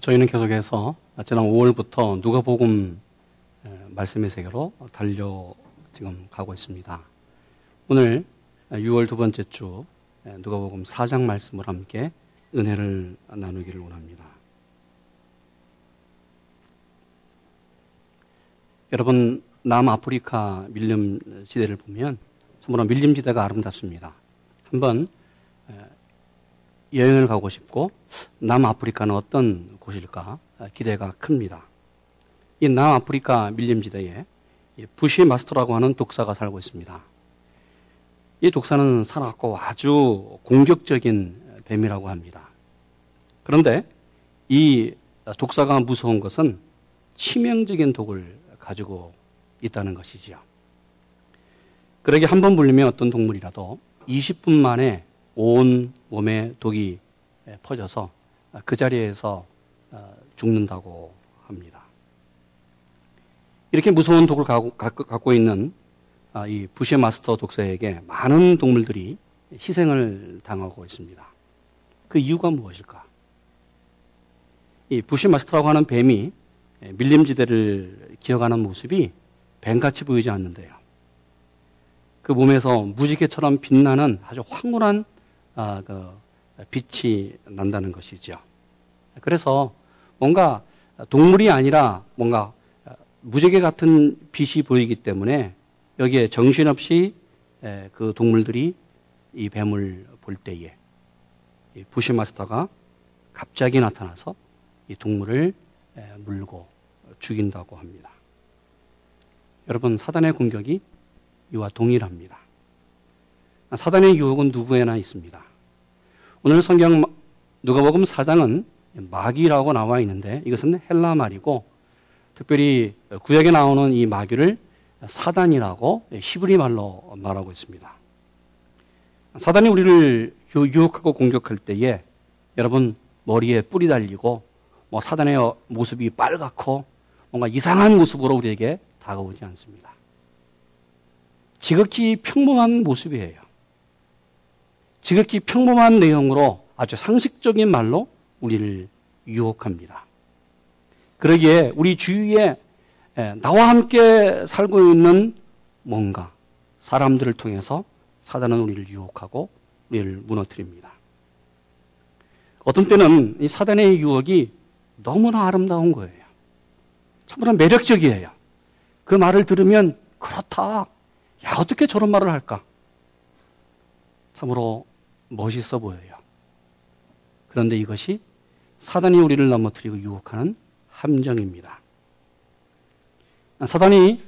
저희는 계속해서 지난 5월부터 누가복음 말씀의 세계로 달려 지금 가고 있습니다. 오늘 6월 두 번째 주 누가복음 4장 말씀을 함께 은혜를 나누기를 원합니다. 여러분 남아프리카 밀림 지대를 보면 참으로 밀림 지대가 아름답습니다. 한번 여행을 가고 싶고 남아프리카는 어떤 곳일까 기대가 큽니다. 이 남아프리카 밀림지대에 부시 마스터라고 하는 독사가 살고 있습니다. 이 독사는 살았고 아주 공격적인 뱀이라고 합니다. 그런데 이 독사가 무서운 것은 치명적인 독을 가지고 있다는 것이지요. 그러게 한 번 물리면 어떤 동물이라도 20분 만에 온 몸에 독이 퍼져서 그 자리에서 어, 죽는다고 합니다. 이렇게 무서운 독을 갖고 있는 아, 이 부시 마스터 독사에게 많은 동물들이 희생을 당하고 있습니다. 그 이유가 무엇일까? 이 부시 마스터라고 하는 뱀이 밀림지대를 기어가는 모습이 뱀같이 보이지 않는데요. 그 몸에서 무지개처럼 빛나는 아주 황홀한 아, 그 빛이 난다는 것이죠. 그래서 뭔가 동물이 아니라 뭔가 무지개 같은 빛이 보이기 때문에 여기에 정신없이 그 동물들이 이 뱀을 볼 때에 부시 마스터가 갑자기 나타나서 이 동물을 물고 죽인다고 합니다. 여러분, 사단의 공격이 이와 동일합니다. 사단의 유혹은 누구에나 있습니다. 오늘 성경 누가복음 4장은 마귀라고 나와 있는데 이것은 헬라 말이고 특별히 구약에 나오는 이 마귀를 사단이라고 히브리 말로 말하고 있습니다. 사단이 우리를 유혹하고 공격할 때에 여러분 머리에 뿔이 달리고 뭐 사단의 모습이 빨갛고 뭔가 이상한 모습으로 우리에게 다가오지 않습니다. 지극히 평범한 모습이에요. 지극히 평범한 내용으로 아주 상식적인 말로 우리를 유혹합니다. 그러기에 우리 주위에 나와 함께 살고 있는 뭔가 사람들을 통해서 사단은 우리를 유혹하고 우리를 무너뜨립니다. 어떤 때는 이 사단의 유혹이 너무나 아름다운 거예요. 참으로 매력적이에요. 그 말을 들으면 그렇다. 야, 어떻게 저런 말을 할까? 참으로 멋있어 보여요. 그런데 이것이 사단이 우리를 넘어뜨리고 유혹하는 함정입니다. 사단이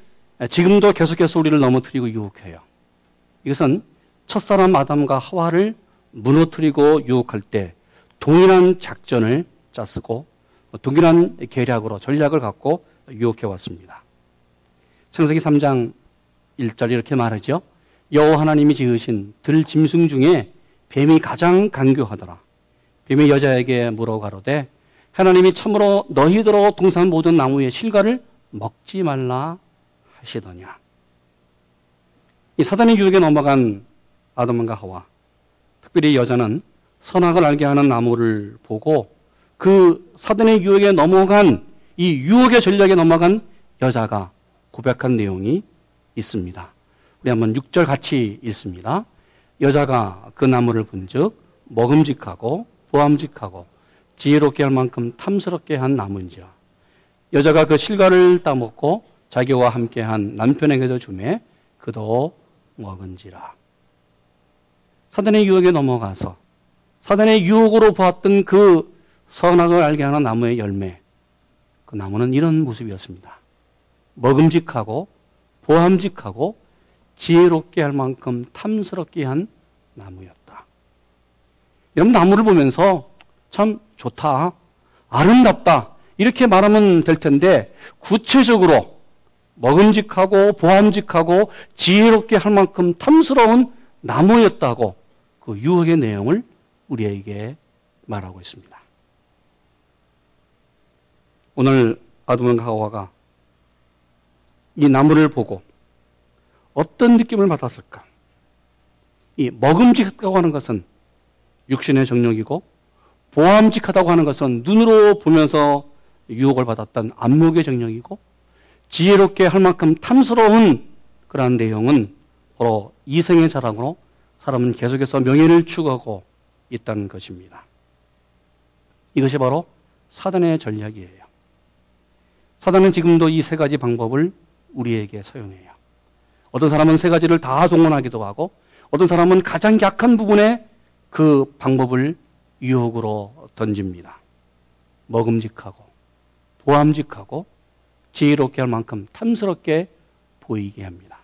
지금도 계속해서 우리를 넘어뜨리고 유혹해요. 이것은 첫사람 아담과 하와를 무너뜨리고 유혹할 때 동일한 작전을 짰고 동일한 계략으로 전략을 갖고 유혹해 왔습니다. 창세기 3장 1절 이렇게 말하죠. 여호와 하나님이 지으신 들 짐승 중에 뱀이 가장 강교하더라. 뱀이 여자에게 물어 가로되 하나님이 참으로 너희들로 동산 모든 나무의 실과를 먹지 말라 하시더냐. 이 사단의 유혹에 넘어간 아담과 하와, 특별히 여자는 선악을 알게 하는 나무를 보고 그 사단의 유혹에 넘어간 이 유혹의 전략에 넘어간 여자가 고백한 내용이 있습니다. 우리 한번 6절 같이 읽습니다. 여자가 그 나무를 본즉 먹음직하고 보암직하고 지혜롭게 할 만큼 탐스럽게 한 나무인지라. 여자가 그 실과를 따먹고 자기와 함께한 남편에게도 주매 그도 먹은지라. 사단의 유혹에 넘어가서 사단의 유혹으로 보았던 그 선악을 알게 하는 나무의 열매. 그 나무는 이런 모습이었습니다. 먹음직하고 보암직하고 지혜롭게 할 만큼 탐스럽게 한 나무였다. 여러분 나무를 보면서 참 좋다, 아름답다 이렇게 말하면 될 텐데 구체적으로 먹음직하고 보암직하고 지혜롭게 할 만큼 탐스러운 나무였다고 그 유혹의 내용을 우리에게 말하고 있습니다. 오늘 아두문과 하와가 이 나무를 보고 어떤 느낌을 받았을까? 이 먹음직하다고 하는 것은 육신의 정력이고 보암직하다고 하는 것은 눈으로 보면서 유혹을 받았던 안목의 정령이고 지혜롭게 할 만큼 탐스러운 그러한 내용은 바로 이생의 자랑으로 사람은 계속해서 명예를 추구하고 있다는 것입니다. 이것이 바로 사단의 전략이에요. 사단은 지금도 이 세 가지 방법을 우리에게 사용해요. 어떤 사람은 세 가지를 다 동원하기도 하고 어떤 사람은 가장 약한 부분에 그 방법을 유혹으로 던집니다. 먹음직하고 보암직하고 지혜롭게 할 만큼 탐스럽게 보이게 합니다.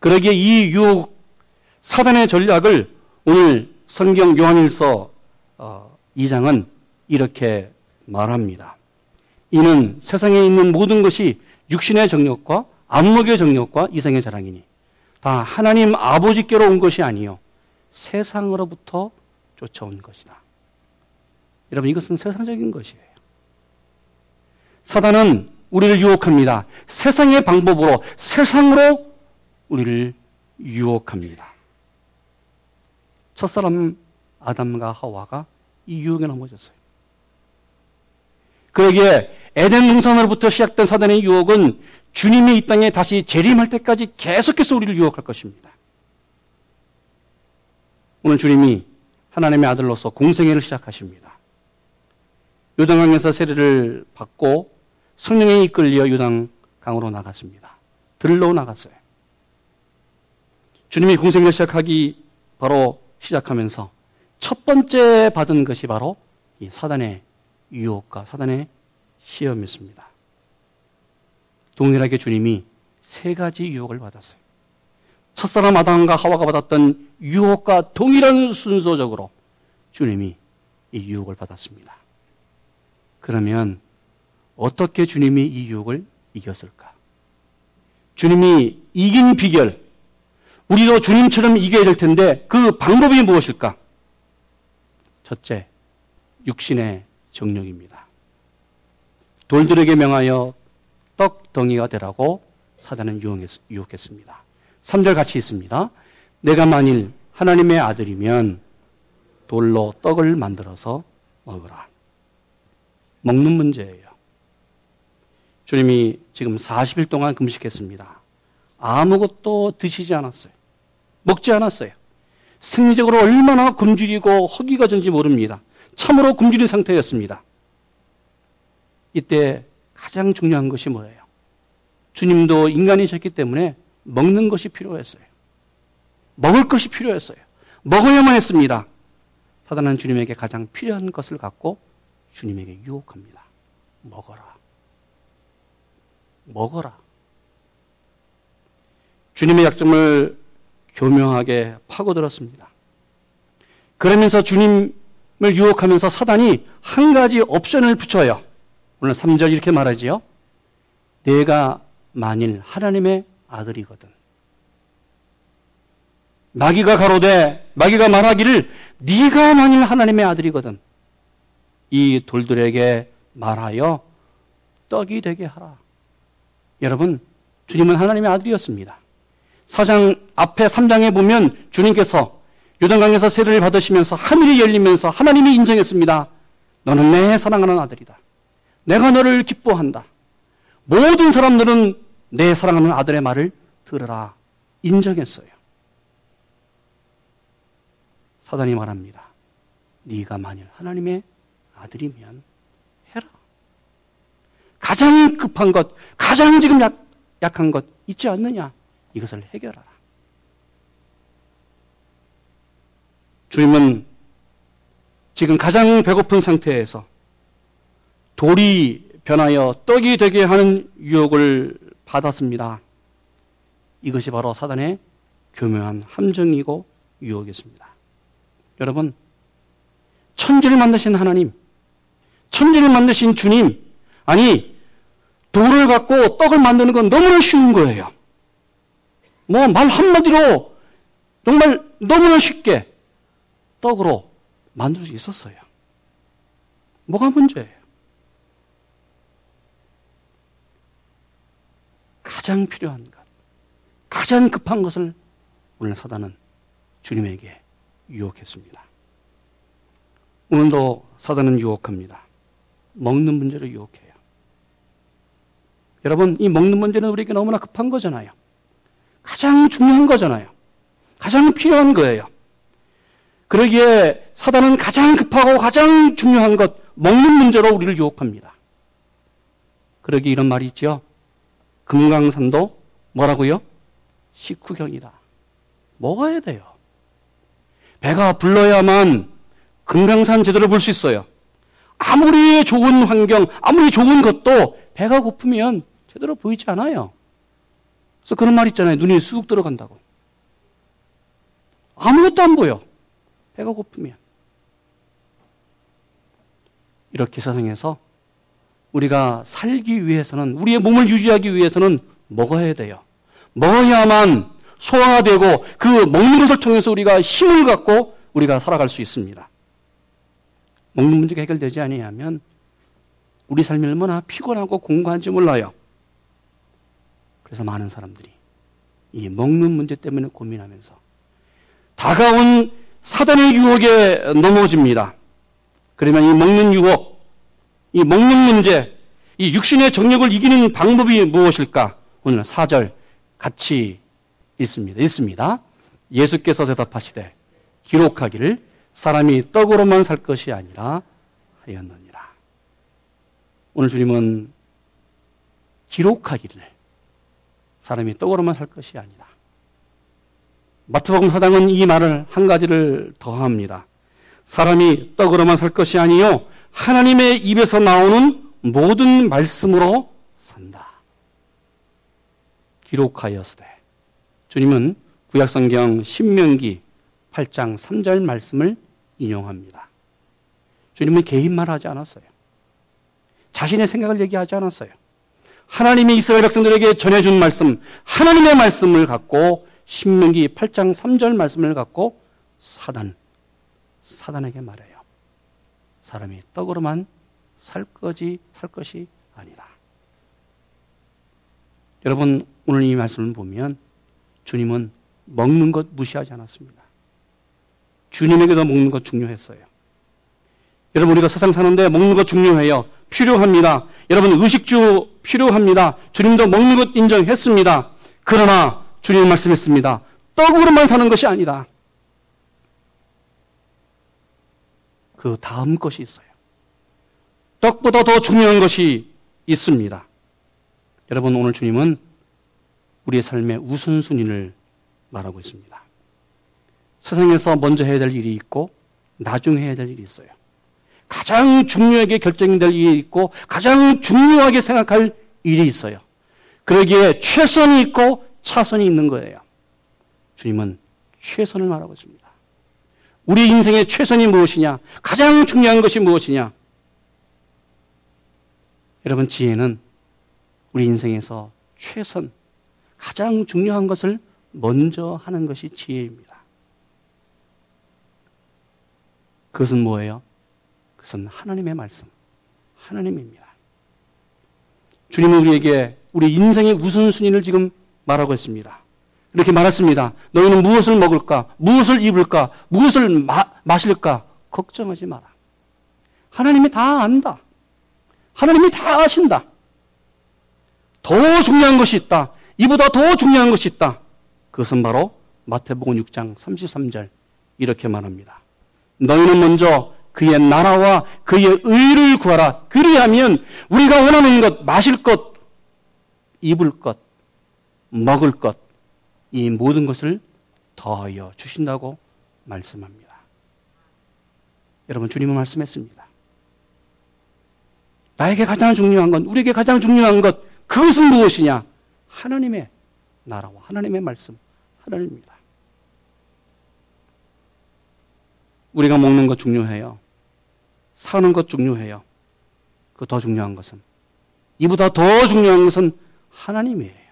그러기에 이 유혹 사단의 전략을 오늘 성경 요한일서 2장은 어, 이렇게 말합니다. 이는 세상에 있는 모든 것이 육신의 정력과 안목의 정력과 이성의 자랑이니 다 하나님 아버지께로 온 것이 아니요 세상으로부터 쫓아온 것이다. 여러분 이것은 세상적인 것이에요. 사단은 우리를 유혹합니다. 세상의 방법으로 세상으로 우리를 유혹합니다. 첫사람 아담과 하와가 이 유혹에 넘어졌어요. 그러기에 에덴 동산으로부터 시작된 사단의 유혹은 주님이 이 땅에 다시 재림할 때까지 계속해서 우리를 유혹할 것입니다. 오늘 주님이 하나님의 아들로서 공생애를 시작하십니다. 요단강에서 세례를 받고 성령에 이끌려 요단강으로 나갔습니다. 들러 나갔어요. 주님이 공생애를 시작하기 바로 시작하면서 첫 번째 받은 것이 바로 이 사단의 유혹과 사단의 시험이었습니다. 동일하게 주님이 세 가지 유혹을 받았어요. 첫사람 아담과 하와가 받았던 유혹과 동일한 순서적으로 주님이 이 유혹을 받았습니다. 그러면 어떻게 주님이 이 유혹을 이겼을까? 주님이 이긴 비결, 우리도 주님처럼 이겨야 될 텐데 그 방법이 무엇일까? 첫째, 육신의 정령입니다. 돌들에게 명하여 떡덩이가 되라고 사단은 유혹했, 습니다 3절 같이 있습니다. 내가 만일 하나님의 아들이면 돌로 떡을 만들어서 먹으라. 먹는 문제예요. 주님이 지금 40일 동안 금식했습니다. 아무것도 드시지 않았어요. 먹지 않았어요. 생리적으로 얼마나 굶주리고 허기가 전지 모릅니다. 참으로 굶주린 상태였습니다. 이때 가장 중요한 것이 뭐예요? 주님도 인간이셨기 때문에 먹는 것이 필요했어요. 먹을 것이 필요했어요. 먹어야만 했습니다. 사단은 주님에게 가장 필요한 것을 갖고 주님에게 유혹합니다. 먹어라. 먹어라. 주님의 약점을 교묘하게 파고들었습니다. 그러면서 주님을 유혹하면서 사단이 한 가지 옵션을 붙여요. 오늘 3절 이렇게 말하지요. 내가 만일 하나님의 아들이거든. 마귀가 가로되 마귀가 말하기를 네가 만일 하나님의 아들이거든. 이 돌들에게 말하여 떡이 되게 하라. 여러분, 주님은 하나님의 아들이었습니다. 사장 앞에 3장에 보면 주님께서 요단강에서 세례를 받으시면서 하늘이 열리면서 하나님이 인정했습니다. 너는 내 사랑하는 아들이다. 내가 너를 기뻐한다. 모든 사람들은 내 사랑하는 아들의 말을 들으라. 인정했어요. 사단이 말합니다. 네가 만일 하나님의 아들이면 해라. 가장 급한 것, 가장 지금 약, 약한 것 있지 않느냐? 이것을 해결하라. 주님은 지금 가장 배고픈 상태에서 돌이 변하여 떡이 되게 하는 유혹을 받았습니다. 이것이 바로 사단의 교묘한 함정이고 유혹이었습니다. 여러분, 천지를 만드신 하나님, 천지를 만드신 주님, 아니, 돌을 갖고 떡을 만드는 건 너무나 쉬운 거예요. 뭐, 말 한마디로 정말 너무나 쉽게 떡으로 만들 수 있었어요. 뭐가 문제예요? 가장 필요한 것, 가장 급한 것을 오늘 사단은 주님에게 유혹했습니다. 오늘도 사단은 유혹합니다. 먹는 문제로 유혹해요. 여러분, 이 먹는 문제는 우리에게 너무나 급한 거잖아요. 가장 중요한 거잖아요. 가장 필요한 거예요. 그러기에 사단은 가장 급하고 가장 중요한 것, 먹는 문제로 우리를 유혹합니다. 그러기 이런 말이 있죠. 금강산도 뭐라고요? 식후경이다. 먹어야 돼요. 배가 불러야만 금강산 제대로 볼 수 있어요. 아무리 좋은 환경, 아무리 좋은 것도 배가 고프면 제대로 보이지 않아요. 그래서 그런 말 있잖아요. 눈이 쑥 들어간다고. 아무것도 안 보여. 배가 고프면. 이렇게 세상에서 우리가 살기 위해서는, 우리의 몸을 유지하기 위해서는 먹어야 돼요. 먹어야만 소화가 되고 그 먹는 것을 통해서 우리가 힘을 갖고 우리가 살아갈 수 있습니다. 먹는 문제가 해결되지 아니하면 우리 삶이 얼마나 피곤하고 공고한지 몰라요. 그래서 많은 사람들이 이 먹는 문제 때문에 고민하면서 다가온 사단의 유혹에 넘어집니다. 그러면 이 먹는 유혹, 이 먹는 문제, 이 육신의 정력을 이기는 방법이 무엇일까? 오늘 4절 같이 읽습니다. 읽습니다. 예수께서 대답하시되 기록하기를 사람이 떡으로만 살 것이 아니라 하였느니라. 오늘 주님은 기록하기를 사람이 떡으로만 살 것이 아니다. 마태복음 사장은 이 말을 한 가지를 더합니다. 사람이 떡으로만 살 것이 아니요 하나님의 입에서 나오는 모든 말씀으로 산다. 기록하였으되 주님은 구약성경 신명기 8장 3절 말씀을 인용합니다. 주님은 개인말 하지 않았어요. 자신의 생각을 얘기하지 않았어요. 하나님이 이스라엘 백성들에게 전해준 말씀, 하나님의 말씀을 갖고 신명기 8장 3절 말씀을 갖고 사단, 사단에게 말해요. 사람이 떡으로만 살 거지, 살 것이 아니라. 여러분, 오늘 이 말씀을 보면 주님은 먹는 것 무시하지 않았습니다. 주님에게도 먹는 것 중요했어요. 여러분, 우리가 세상 사는데 먹는 것 중요해요. 필요합니다. 여러분, 의식주 필요합니다. 주님도 먹는 것 인정했습니다. 그러나 주님은 말씀했습니다. 떡으로만 사는 것이 아니다. 그 다음 것이 있어요. 떡보다 더 중요한 것이 있습니다. 여러분, 오늘 주님은 우리의 삶의 우선순위를 말하고 있습니다. 세상에서 먼저 해야 될 일이 있고, 나중에 해야 될 일이 있어요. 가장 중요하게 결정될 일이 있고, 가장 중요하게 생각할 일이 있어요. 그러기에 최선이 있고, 차선이 있는 거예요. 주님은 최선을 말하고 있습니다. 우리 인생의 최선이 무엇이냐? 가장 중요한 것이 무엇이냐? 여러분, 지혜는 우리 인생에서 최선, 가장 중요한 것을 먼저 하는 것이 지혜입니다. 그것은 뭐예요? 그것은 하나님의 말씀, 하나님입니다. 주님은 우리에게 우리 인생의 우선순위를 지금 말하고 있습니다. 이렇게 말했습니다. 너희는 무엇을 먹을까? 무엇을 입을까? 무엇을 마, 마실까? 걱정하지 마라. 하나님이 다 안다. 하나님이 다 아신다. 더 중요한 것이 있다. 이보다 더 중요한 것이 있다. 그것은 바로 마태복음 6장 33절 이렇게 말합니다. 너희는 먼저 그의 나라와 그의 의를 구하라. 그리하면 우리가 원하는 것, 마실 것, 입을 것, 먹을 것, 이 모든 것을 더하여 주신다고 말씀합니다. 여러분, 주님은 말씀했습니다. 나에게 가장 중요한 건, 우리에게 가장 중요한 것, 그것은 무엇이냐? 하나님의 나라와 하나님의 말씀, 하나님입니다. 우리가 먹는 것 중요해요. 사는 것 중요해요. 그 더 중요한 것은 이보다 더 중요한 것은 하나님이에요.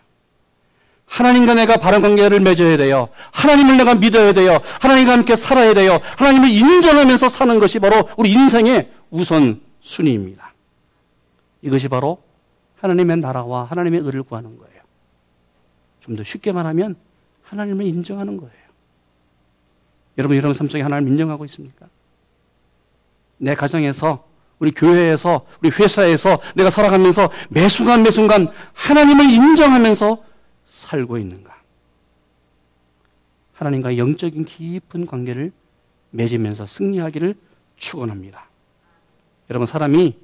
하나님과 내가 바른 관계를 맺어야 돼요. 하나님을 내가 믿어야 돼요. 하나님과 함께 살아야 돼요. 하나님을 인정하면서 사는 것이 바로 우리 인생의 우선 순위입니다. 이것이 바로 하나님의 나라와 하나님의 의를 구하는 거예요. 좀 더 쉽게 말하면 하나님을 인정하는 거예요. 여러분, 여러분 삶 속에 하나님을 인정하고 있습니까? 내 가정에서 우리 교회에서 우리 회사에서 내가 살아가면서 매 순간 매 순간 하나님을 인정하면서 살고 있는가? 하나님과 영적인 깊은 관계를 맺으면서 승리하기를 축원합니다. 여러분 사람이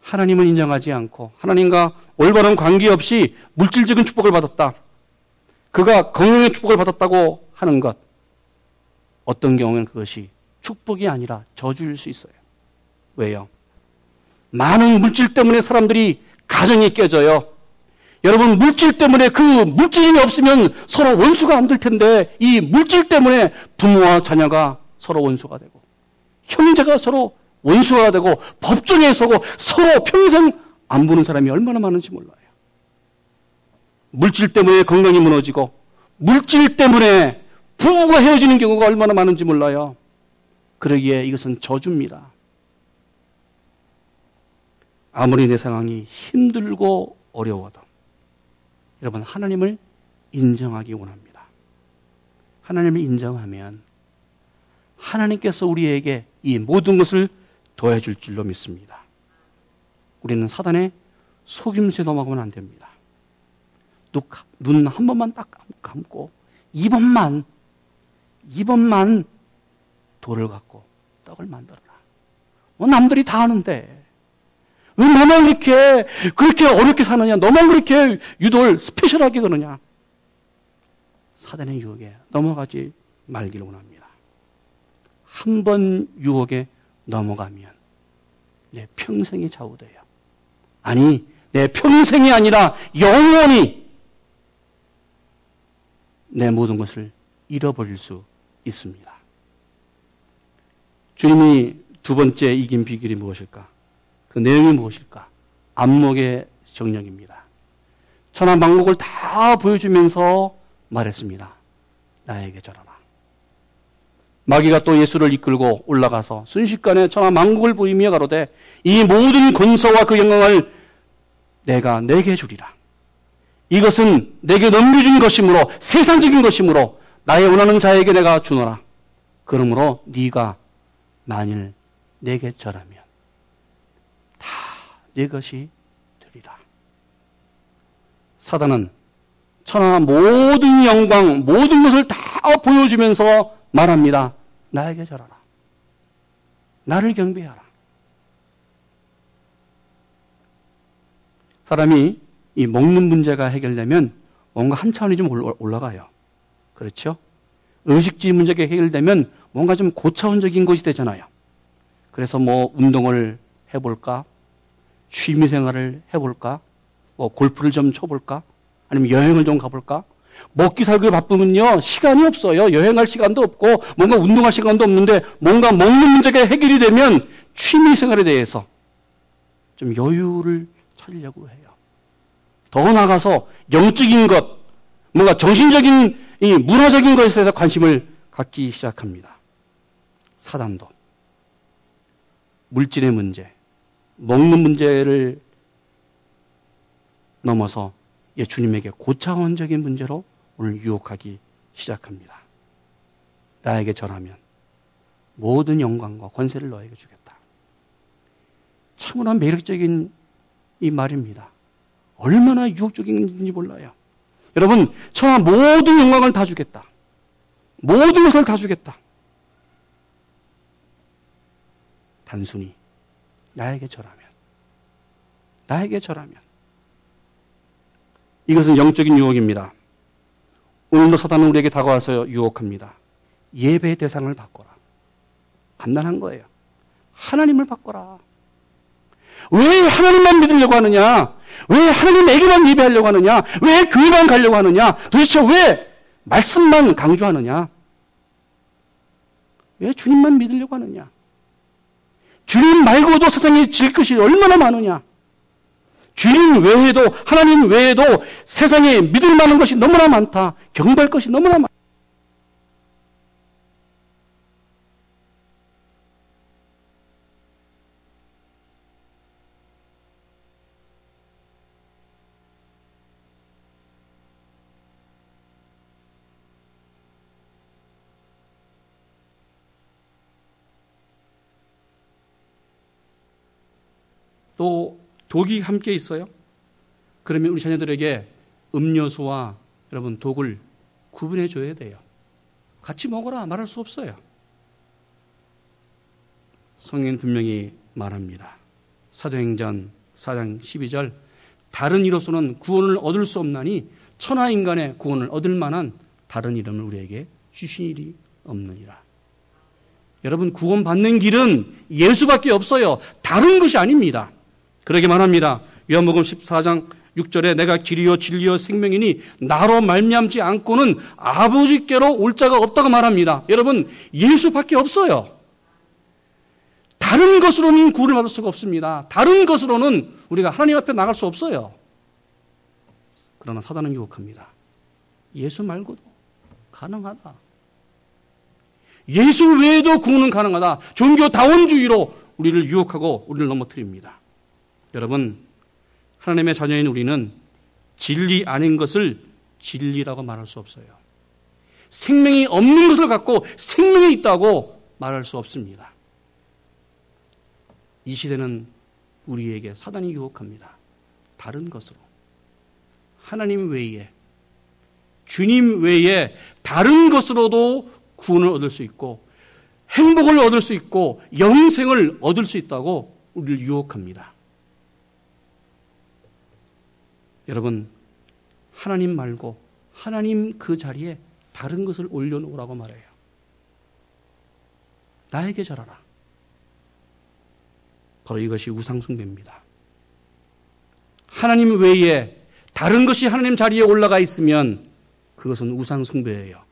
하나님을 인정하지 않고 하나님과 올바른 관계 없이 물질적인 축복을 받았다. 그가 건강의 축복을 받았다고 하는 것. 어떤 경우에는 그것이 축복이 아니라 저주일 수 있어요. 왜요? 많은 물질 때문에 사람들이 가정이 깨져요. 여러분, 물질 때문에 그 물질이 없으면 서로 원수가 안 될 텐데, 이 물질 때문에 부모와 자녀가 서로 원수가 되고, 형제가 서로 원수가 되고, 법정에 서고, 서로 평생 안 보는 사람이 얼마나 많은지 몰라요. 물질 때문에 건강이 무너지고, 물질 때문에 부부가 헤어지는 경우가 얼마나 많은지 몰라요. 그러기에 이것은 저주입니다. 아무리 내 상황이 힘들고 어려워도 여러분 하나님을 인정하기 원합니다. 하나님을 인정하면 하나님께서 우리에게 이 모든 것을 더해줄 줄로 믿습니다. 우리는 사단의 속임수에 넘어가면 안 됩니다. 눈 한 번만 딱 감고 이번만 이번만 돌을 갖고 떡을 만들어라. 뭐 남들이 다 하는데 왜 너만 그렇게 그렇게 어렵게 사느냐? 너만 그렇게 유도를 스페셜하게 그러냐? 사단의 유혹에 넘어가지 말기를 원합니다. 한 번 유혹에 넘어가면 내 평생이 좌우돼요. 아니, 내 평생이 아니라 영원히 내 모든 것을 잃어버릴 수 있습니다. 주님이 두 번째 이긴 비결이 무엇일까? 그 내용이 무엇일까? 안목의 정령입니다. 천한 방목을 다 보여주면서 말했습니다. 나에게 절하라. 마귀가 또 예수를 이끌고 올라가서 순식간에 천하 만국을 보이며 가로되 이 모든 권서와 그 영광을 내가 내게 주리라. 이것은 내게 넘겨준 것이므로 세상적인 것이므로 나의 원하는 자에게 내가 주노라. 그러므로 네가 만일 내게 절하면 내 것이 되리라. 사단은 천하 모든 영광, 모든 것을 다 보여주면서 말합니다. 나에게 절하라. 나를 경배하라. 사람이 이 먹는 문제가 해결되면 뭔가 한 차원이 좀 올라가요. 그렇죠? 의식주의 문제가 해결되면 뭔가 좀 고차원적인 것이 되잖아요. 그래서 뭐 운동을 해볼까? 취미 생활을 해볼까? 뭐 골프를 좀 쳐볼까? 아니면 여행을 좀 가볼까? 먹기 살기 바쁘면요 시간이 없어요. 여행할 시간도 없고 뭔가 운동할 시간도 없는데 뭔가 먹는 문제가 해결이 되면 취미 생활에 대해서 좀 여유를 찾으려고 해요. 더 나가서 영적인 것, 뭔가 정신적인 이 문화적인 것에 대해서 관심을 갖기 시작합니다. 사단도 물질의 문제, 먹는 문제를 넘어서 주님에게 고차원적인 문제로 오늘 유혹하기 시작합니다. 나에게 절하면 모든 영광과 권세를 너에게 주겠다. 참으로 매력적인 이 말입니다. 얼마나 유혹적인지 몰라요. 여러분, 천하 모든 영광을 다 주겠다. 모든 것을 다 주겠다. 단순히 나에게 절하면. 나에게 절하면. 이것은 영적인 유혹입니다. 오늘도 사단은 우리에게 다가와서 유혹합니다. 예배의 대상을 바꿔라. 간단한 거예요. 하나님을 바꿔라. 왜 하나님만 믿으려고 하느냐? 왜 하나님에게만 예배하려고 하느냐? 왜 교회만 가려고 하느냐? 도대체 왜 말씀만 강조하느냐? 왜 주님만 믿으려고 하느냐? 주님 말고도 세상에 질 것이 얼마나 많으냐. 주님 외에도 하나님 외에도 세상에 믿을 만한 것이 너무나 많다. 경배할 것이 너무나 많다. 또 독이 함께 있어요. 그러면 우리 자녀들에게 음료수와 여러분 독을 구분해 줘야 돼요. 같이 먹어라 말할 수 없어요. 성인 분명히 말합니다. 사도행전 4장 12절 다른 이로서는 구원을 얻을 수 없나니 천하 인간의 구원을 얻을 만한 다른 이름을 우리에게 주신 일이 없느니라. 여러분 구원 받는 길은 예수밖에 없어요. 다른 것이 아닙니다. 그러게 말합니다. 요한복음 14장 6절에 내가 길이요 진리요 생명이니 나로 말미암지 않고는 아버지께로 올 자가 없다고 말합니다. 여러분 예수밖에 없어요. 다른 것으로는 구원을 받을 수가 없습니다. 다른 것으로는 우리가 하나님 앞에 나갈 수 없어요. 그러나 사단은 유혹합니다. 예수 말고도 가능하다. 예수 외에도 구원은 가능하다. 종교 다원주의로 우리를 유혹하고 우리를 넘어뜨립니다. 여러분, 하나님의 자녀인 우리는 진리 아닌 것을 진리라고 말할 수 없어요. 생명이 없는 것을 갖고 생명이 있다고 말할 수 없습니다. 이 시대는 우리에게 사단이 유혹합니다. 다른 것으로. 하나님 외에, 주님 외에 다른 것으로도 구원을 얻을 수 있고, 행복을 얻을 수 있고, 영생을 얻을 수 있다고 우리를 유혹합니다. 여러분, 하나님 말고 하나님 그 자리에 다른 것을 올려놓으라고 말해요. 나에게 절하라. 바로 이것이 우상숭배입니다. 하나님 외에 다른 것이 하나님 자리에 올라가 있으면 그것은 우상숭배예요.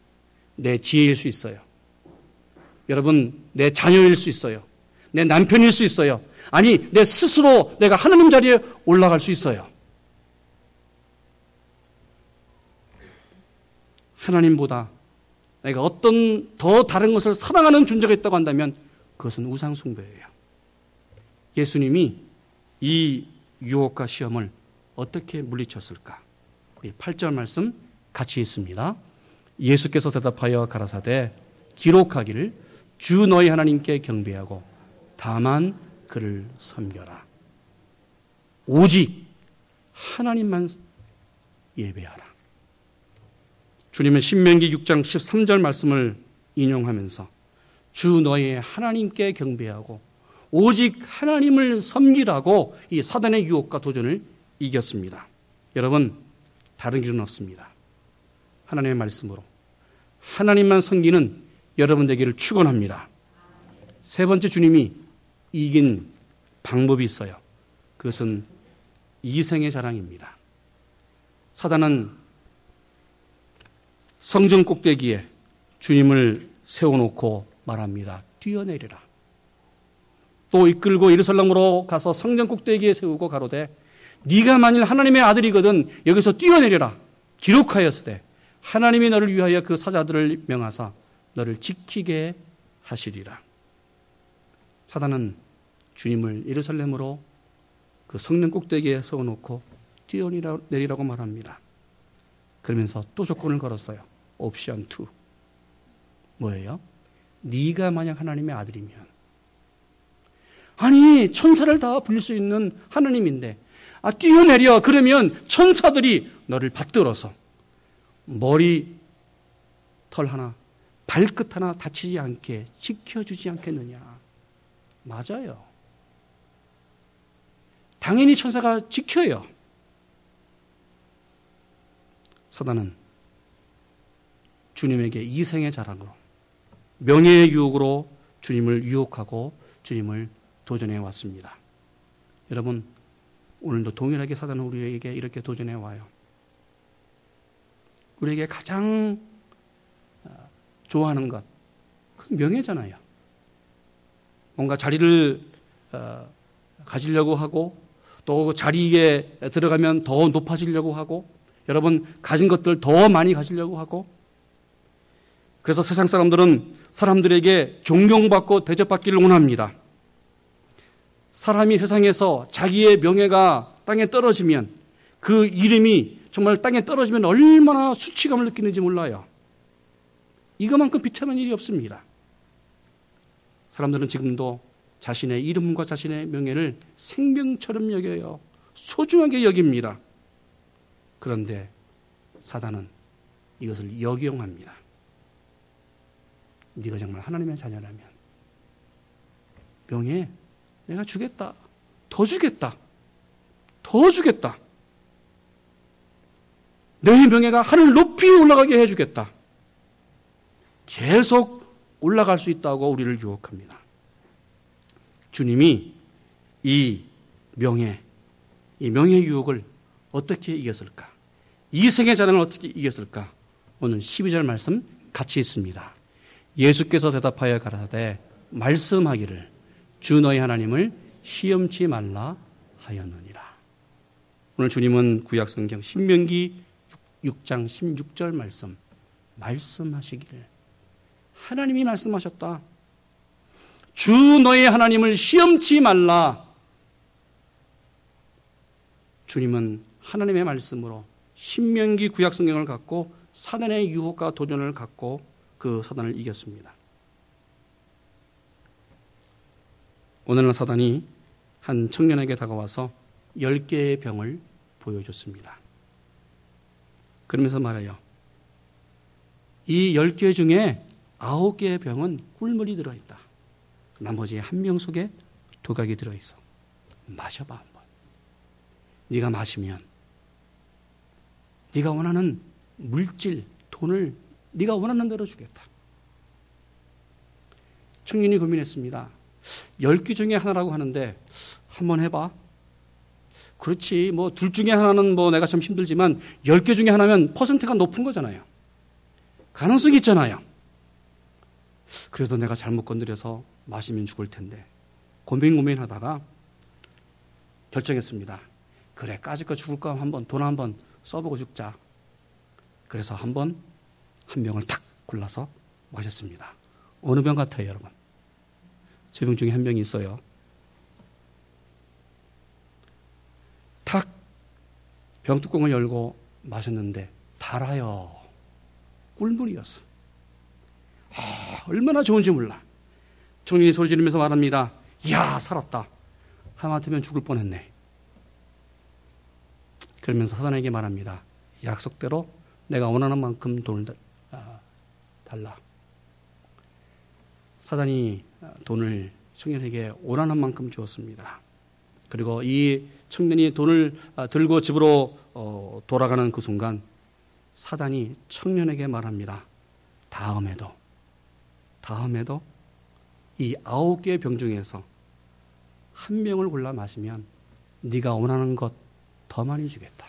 내 지혜일 수 있어요. 여러분, 내 자녀일 수 있어요. 내 남편일 수 있어요. 아니, 내 스스로 내가 하나님 자리에 올라갈 수 있어요. 하나님보다 내가 어떤 더 다른 것을 사랑하는 존재가 있다고 한다면 그것은 우상숭배예요. 예수님이 이 유혹과 시험을 어떻게 물리쳤을까? 우리 8절 말씀 같이 있습니다. 예수께서 대답하여 가라사대 기록하기를 주 너희 하나님께 경배하고 다만 그를 섬겨라. 오직 하나님만 예배하라. 주님은 신명기 6장 13절 말씀을 인용하면서 주 너의 하나님께 경배하고 오직 하나님을 섬기라고 이 사단의 유혹과 도전을 이겼습니다. 여러분, 다른 길은 없습니다. 하나님의 말씀으로. 하나님만 섬기는 여러분 되기를 축원합니다. 세 번째 주님이 이긴 방법이 있어요. 그것은 이생의 자랑입니다. 사단은 성전 꼭대기에 주님을 세워놓고 말합니다. 뛰어내리라. 또 이끌고 예루살렘으로 가서 성전 꼭대기에 세우고 가로되 네가 만일 하나님의 아들이거든 여기서 뛰어내려라. 기록하였으되 하나님이 너를 위하여 그 사자들을 명하사 너를 지키게 하시리라. 사단은 주님을 예루살렘으로 그 성전 꼭대기에 세워놓고 뛰어내리라고 말합니다. 그러면서 또 조건을 걸었어요. 옵션 2. 뭐예요? 네가 만약 하나님의 아들이면. 아니 천사를 다 불릴 수 있는 하나님인데 아 뛰어내려. 그러면 천사들이 너를 받들어서 머리 털 하나 발끝 하나 다치지 않게 지켜주지 않겠느냐. 맞아요. 당연히 천사가 지켜요. 사단은 주님에게 이생의 자랑으로 명예의 유혹으로 주님을 유혹하고 주님을 도전해 왔습니다. 여러분 오늘도 동일하게 사단은 우리에게 이렇게 도전해 와요. 우리에게 가장 어, 좋아하는 것, 명예잖아요. 뭔가 자리를 어, 가지려고 하고 또그 자리에 들어가면 더 높아지려고 하고 여러분 가진 것들 더 많이 가지려고 하고 그래서 세상 사람들은 사람들에게 존경받고 대접받기를 원합니다. 사람이 세상에서 자기의 명예가 땅에 떨어지면 그 이름이 정말 땅에 떨어지면 얼마나 수치감을 느끼는지 몰라요. 이것만큼 비참한 일이 없습니다. 사람들은 지금도 자신의 이름과 자신의 명예를 생명처럼 여겨요. 소중하게 여깁니다. 그런데 사단은 이것을 역용합니다. 네가 정말 하나님의 자녀라면 명예 내가 주겠다. 더 주겠다. 더 주겠다. 내 명예가 하늘 높이 올라가게 해주겠다. 계속 올라갈 수 있다고 우리를 유혹합니다. 주님이 이 명예, 이 명예 유혹을 어떻게 이겼을까? 이 생의 자랑을 어떻게 이겼을까? 오늘 12절 말씀 같이 있습니다. 예수께서 대답하여 가라사대 말씀하기를 주 너희 하나님을 시험치 말라 하였느니라. 오늘 주님은 구약 성경 신명기 6장 16절 말씀 말씀하시기를 하나님이 말씀하셨다. 주 너의 하나님을 시험치 말라. 주님은 하나님의 말씀으로 신명기 구약 성경을 갖고 사단의 유혹과 도전을 갖고 그 사단을 이겼습니다. 오늘은 사단이 한 청년에게 다가와서 10개의 병을 보여줬습니다. 그러면서 말해요. 이 10개 중에 9개의 병은 꿀물이 들어있다. 나머지 한명 속에 도각이 들어있어. 마셔봐 한번. 네가 마시면 네가 원하는 물질, 돈을 네가 원하는 대로 주겠다. 청년이 고민했습니다. 10개 중에 하나라고 하는데 한번 해봐. 그렇지. 뭐 둘 중에 하나는 뭐 내가 좀 힘들지만 10개 중에 하나면 퍼센트가 높은 거잖아요. 가능성이 있잖아요. 그래도 내가 잘못 건드려서 마시면 죽을 텐데 고민 고민하다가 결정했습니다. 그래 까짓 거 죽을 거 한번 돈 한번 써보고 죽자. 그래서 한번 한 병을 탁 골라서 마셨습니다. 어느 병 같아요, 여러분? 제 병 중에 한 병이 있어요. 탁 병뚜껑을 열고 마셨는데 달아요. 꿀물이었어. 아, 얼마나 좋은지 몰라. 청년이 소리 지르면서 말합니다. 이야, 살았다. 하마터면 죽을 뻔했네. 그러면서 사단에게 말합니다. 약속대로 내가 원하는 만큼 돈을 아, 달라. 사단이 돈을 청년에게 원하는 만큼 주었습니다. 그리고 이 청년이 돈을 아, 들고 집으로 어, 돌아가는 그 순간 사단이 청년에게 말합니다. 다음에도, 다음에도 이 아홉 개의 병 중에서 한 병을 골라 마시면 네가 원하는 것 더 많이 주겠다.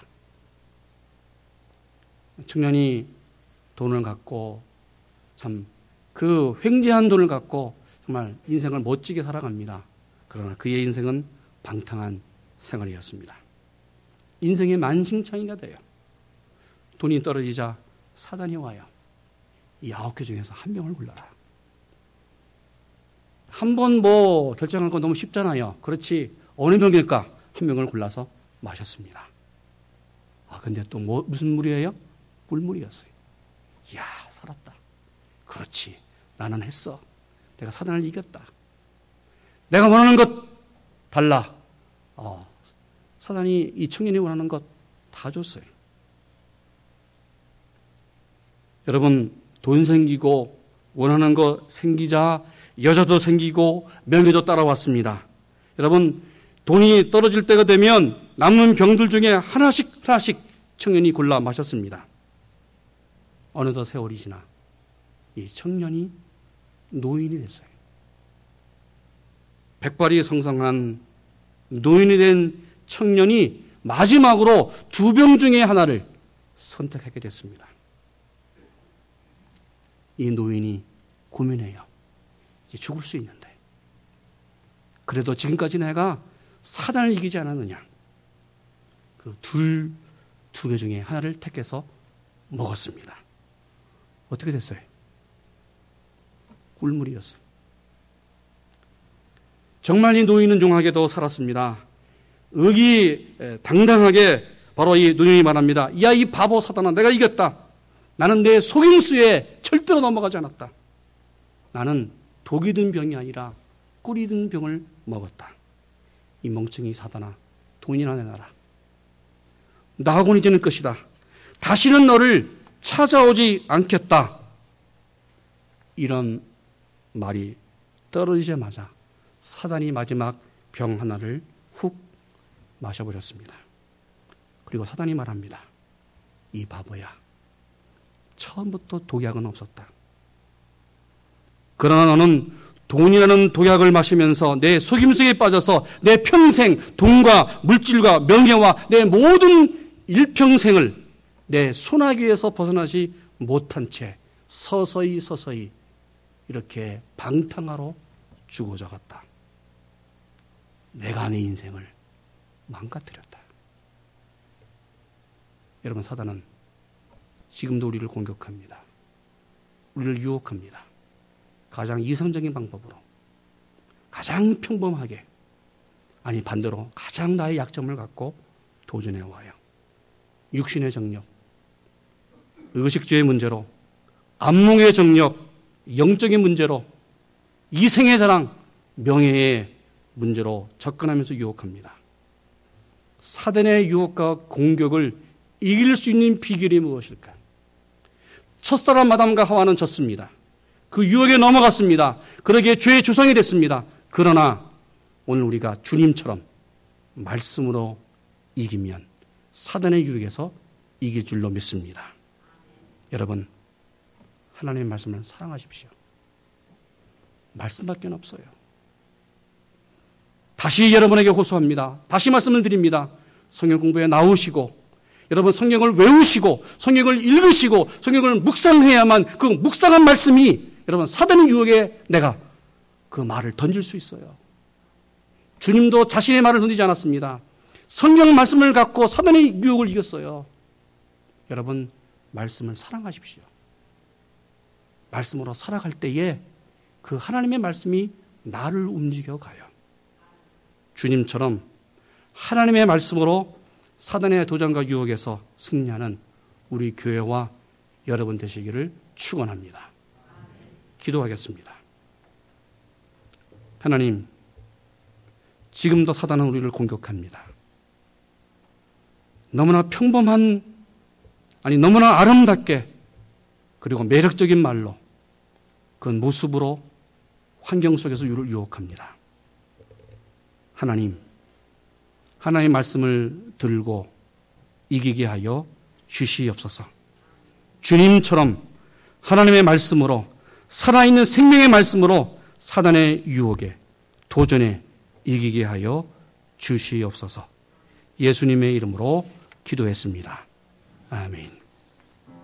청년이 돈을 갖고 참 그 횡재한 돈을 갖고 정말 인생을 멋지게 살아갑니다. 그러나 그의 인생은 방탕한 생활이었습니다. 인생의 만신창이가 돼요. 돈이 떨어지자 사단이 와요. 이 아홉 개 중에서 한 명을 골라라. 한 번 뭐 결정할 건 너무 쉽잖아요. 그렇지. 어느 명일까? 한 명을 골라서 마셨습니다. 아, 근데 또 뭐, 무슨 물이에요? 꿀물이었어요. 이야, 살았다. 그렇지. 나는 했어. 내가 사단을 이겼다. 내가 원하는 것 달라. 어, 사단이 이 청년이 원하는 것 다 줬어요. 여러분, 돈 생기고 원하는 거 생기자 여자도 생기고 명예도 따라왔습니다. 여러분, 돈이 떨어질 때가 되면 남는 병들 중에 하나씩 하나씩 청년이 골라 마셨습니다. 어느덧 세월이 지나 이 청년이 노인이 됐어요. 백발이 성성한 노인이 된 청년이 마지막으로 두 병 중에 하나를 선택하게 됐습니다. 이 노인이 고민해요. 이제 죽을 수 있는데. 그래도 지금까지 내가 사단을 이기지 않았느냐. 그 둘, 두 개 중에 하나를 택해서 먹었습니다. 어떻게 됐어요? 꿀물이었어요. 정말 이 노인은 종하게도 살았습니다. 의기 당당하게 바로 이 노인이 말합니다. 야, 이 바보 사단아, 내가 이겼다. 나는 내 속임수에 절대로 넘어가지 않았다. 나는 독이 든 병이 아니라 꿀이 든 병을 먹었다. 이 멍청이 사단아, 돈이나 내놔라. 나하고는 이제는 것이다. 다시는 너를 찾아오지 않겠다. 이런 말이 떨어지자마자 사단이 마지막 병 하나를 훅 마셔버렸습니다. 그리고 사단이 말합니다. 이 바보야. 처음부터 독약은 없었다. 그러나 너는 돈이라는 독약을 마시면서 내 속임수에 빠져서 내 평생 돈과 물질과 명예와 내 모든 일평생을 내 소나기에서 벗어나지 못한 채 서서히 서서히 이렇게 방탕하러 죽어져갔다. 내가 내 인생을 망가뜨렸다. 여러분, 사단은 지금도 우리를 공격합니다. 우리를 유혹합니다. 가장 이성적인 방법으로. 가장 평범하게. 아니, 반대로 가장 나의 약점을 갖고 도전해 와요. 육신의 정력, 의식주의 문제로, 안목의 정력, 영적인 문제로, 이생의 자랑, 명예의 문제로 접근하면서 유혹합니다. 사단의 유혹과 공격을 이길 수 있는 비결이 무엇일까? 첫사람 마담과 하와는 졌습니다. 그 유혹에 넘어갔습니다. 그러기에 죄의 주성이 됐습니다. 그러나 오늘 우리가 주님처럼 말씀으로 이기면 사단의 유혹에서 이길 줄로 믿습니다. 여러분, 하나님의 말씀을 사랑하십시오. 말씀밖에 없어요. 다시 여러분에게 호소합니다. 다시 말씀을 드립니다. 성경 공부에 나오시고 여러분 성경을 외우시고 성경을 읽으시고 성경을 묵상해야만 그 묵상한 말씀이 여러분 사단의 유혹에 내가 그 말을 던질 수 있어요. 주님도 자신의 말을 던지지 않았습니다. 성경 말씀을 갖고 사단의 유혹을 이겼어요. 여러분 말씀을 사랑하십시오. 말씀으로 살아갈 때에 그 하나님의 말씀이 나를 움직여 가요. 주님처럼 하나님의 말씀으로 사단의 도전과 유혹에서 승리하는 우리 교회와 여러분 되시기를 축원합니다. 기도하겠습니다. 하나님, 지금도 사단은 우리를 공격합니다. 너무나 평범한, 아니, 너무나 아름답게, 그리고 매력적인 말로, 그 모습으로 환경 속에서 우리를 유혹합니다. 하나님, 하나님의 말씀을 들고 이기게 하여 주시옵소서. 주님처럼 하나님의 말씀으로 살아있는 생명의 말씀으로 사단의 유혹에 도전에 이기게 하여 주시옵소서. 예수님의 이름으로 기도했습니다. 아멘.